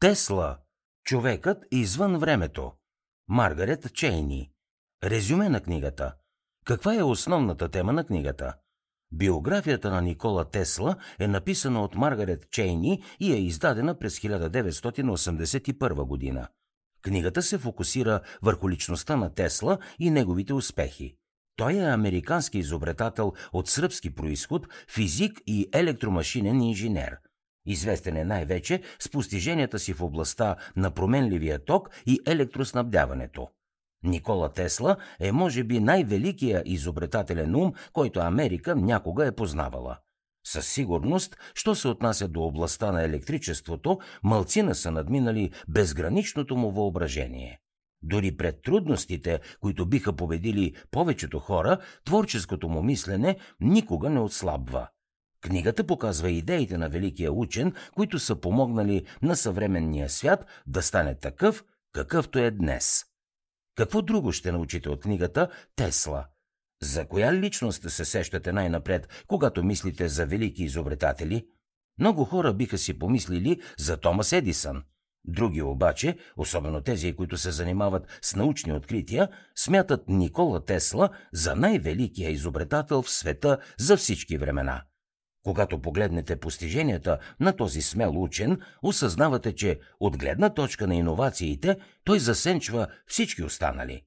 Тесла – човекът извън времето. Маргарет Чейни. Резюме на книгата. Каква е основната тема на книгата? Биографията на Никола Тесла е написана от Маргарет Чейни и е издадена през 1981 година. Книгата се фокусира върху личността на Тесла и неговите успехи. Той е американски изобретател от сръбски происход, физик и електромашинен инженер. Известен е най-вече с постиженията си в областта на променливия ток и електроснабдяването. Никола Тесла е може би най-великия изобретателен ум, който Америка някога е познавала. Със сигурност, що се отнася до областта на електричеството, мълцина са надминали безграничното му въображение. Дори пред трудностите, които биха победили повечето хора, творческото му мислене никога не отслабва. Книгата показва идеите на великия учен, които са помогнали на съвременния свят да стане такъв, какъвто е днес. Какво друго ще научите от книгата Тесла? За коя личност се сещате най-напред, когато мислите за велики изобретатели? Много хора биха си помислили за Томас Едисън. Други обаче, особено тези, които се занимават с научни открития, смятат Никола Тесла за най-великия изобретател в света за всички времена – когато погледнете постиженията на този смел учен, осъзнавате, че от гледна точка на иновациите той засенчва всички останали.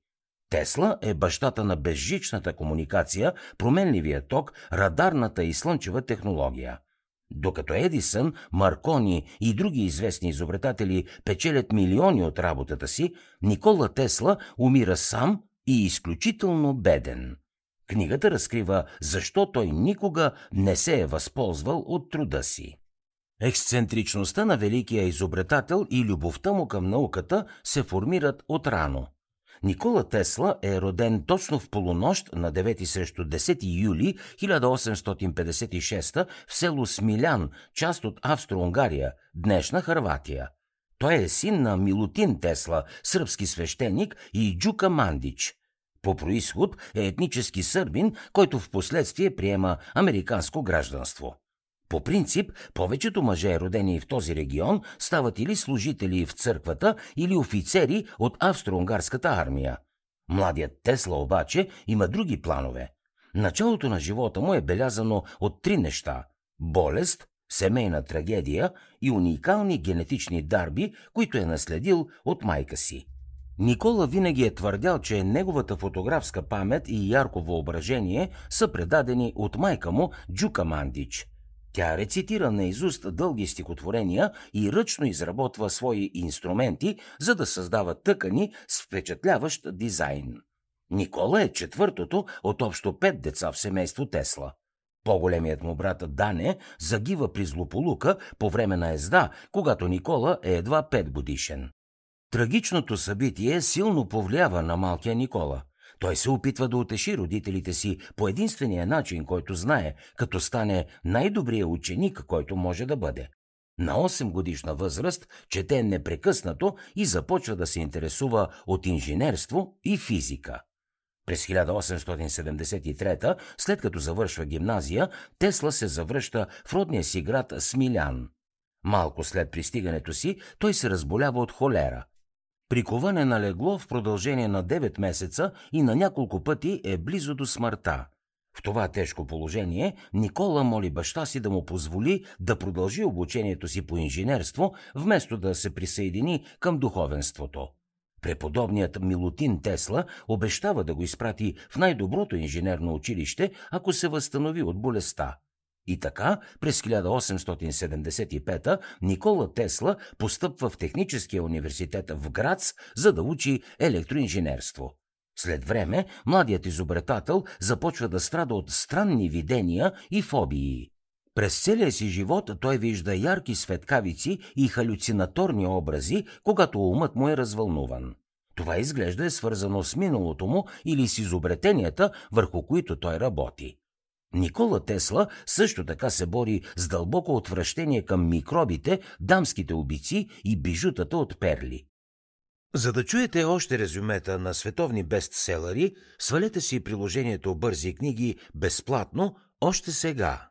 Тесла е бащата на безжичната комуникация, променливия ток, радарната и слънчева технология. Докато Едисън, Маркони и други известни изобретатели печелят милиони от работата си, Никола Тесла умира сам и изключително беден. Книгата разкрива защо той никога не се е възползвал от труда си. Ексцентричността на великия изобретател и любовта му към науката се формират от рано. Никола Тесла е роден точно в полунощ на 9 срещу 10 юли 1856 в село Смилян, част от Австро-Унгария, днешна Харватия. Той е син на Милутин Тесла, сръбски свещеник, и Джука Мандич – по происход е етнически сърбин, който в последствие приема американско гражданство. По принцип, повечето мъже, родени в този регион, стават или служители в църквата, или офицери от австро-унгарската армия. Младият Тесла обаче има други планове. Началото на живота му е белязано от три неща – болест, семейна трагедия и уникални генетични дарби, които е наследил от майка си. Никола винаги е твърдял, че неговата фотографска памет и ярко въображение са предадени от майка му Джука Мандич. Тя рецитира наизуст дълги стихотворения и ръчно изработва свои инструменти, за да създава тъкани с впечатляващ дизайн. Никола е четвъртото от общо пет деца в семейство Тесла. По-големият му брат Дане загива при злополука по време на езда, когато Никола е едва 5 годишен. Трагичното събитие силно повлиява на малкия Никола. Той се опитва да утеши родителите си по единствения начин, който знае, като стане най-добрия ученик, който може да бъде. На 8 годишна възраст чете непрекъснато и започва да се интересува от инженерство и физика. През 1873, след като завършва гимназия, Тесла се завръща в родния си град Смилян. Малко след пристигането си, той се разболява от холера. Приковане на легло в продължение на 9 месеца и на няколко пъти е близо до смъртта. В това тежко положение Никола моли баща си да му позволи да продължи обучението си по инженерство, вместо да се присъедини към духовенството. Преподобният Милутин Тесла обещава да го изпрати в най-доброто инженерно училище, ако се възстанови от болестта. И така, през 1875 Никола Тесла постъпва в Техническия университет в Грац, за да учи електроинженерство. След време, младият изобретател започва да страда от странни видения и фобии. През целия си живот той вижда ярки светкавици и халюцинаторни образи, когато умът му е развълнуван. Това изглежда е свързано с миналото му или с изобретенията, върху които той работи. Никола Тесла също така се бори с дълбоко отвращение към микробите, дамските убици и бижутата от перли. За да чуете още резюмета на световни бестселери, свалете си приложението Бързи книги безплатно още сега.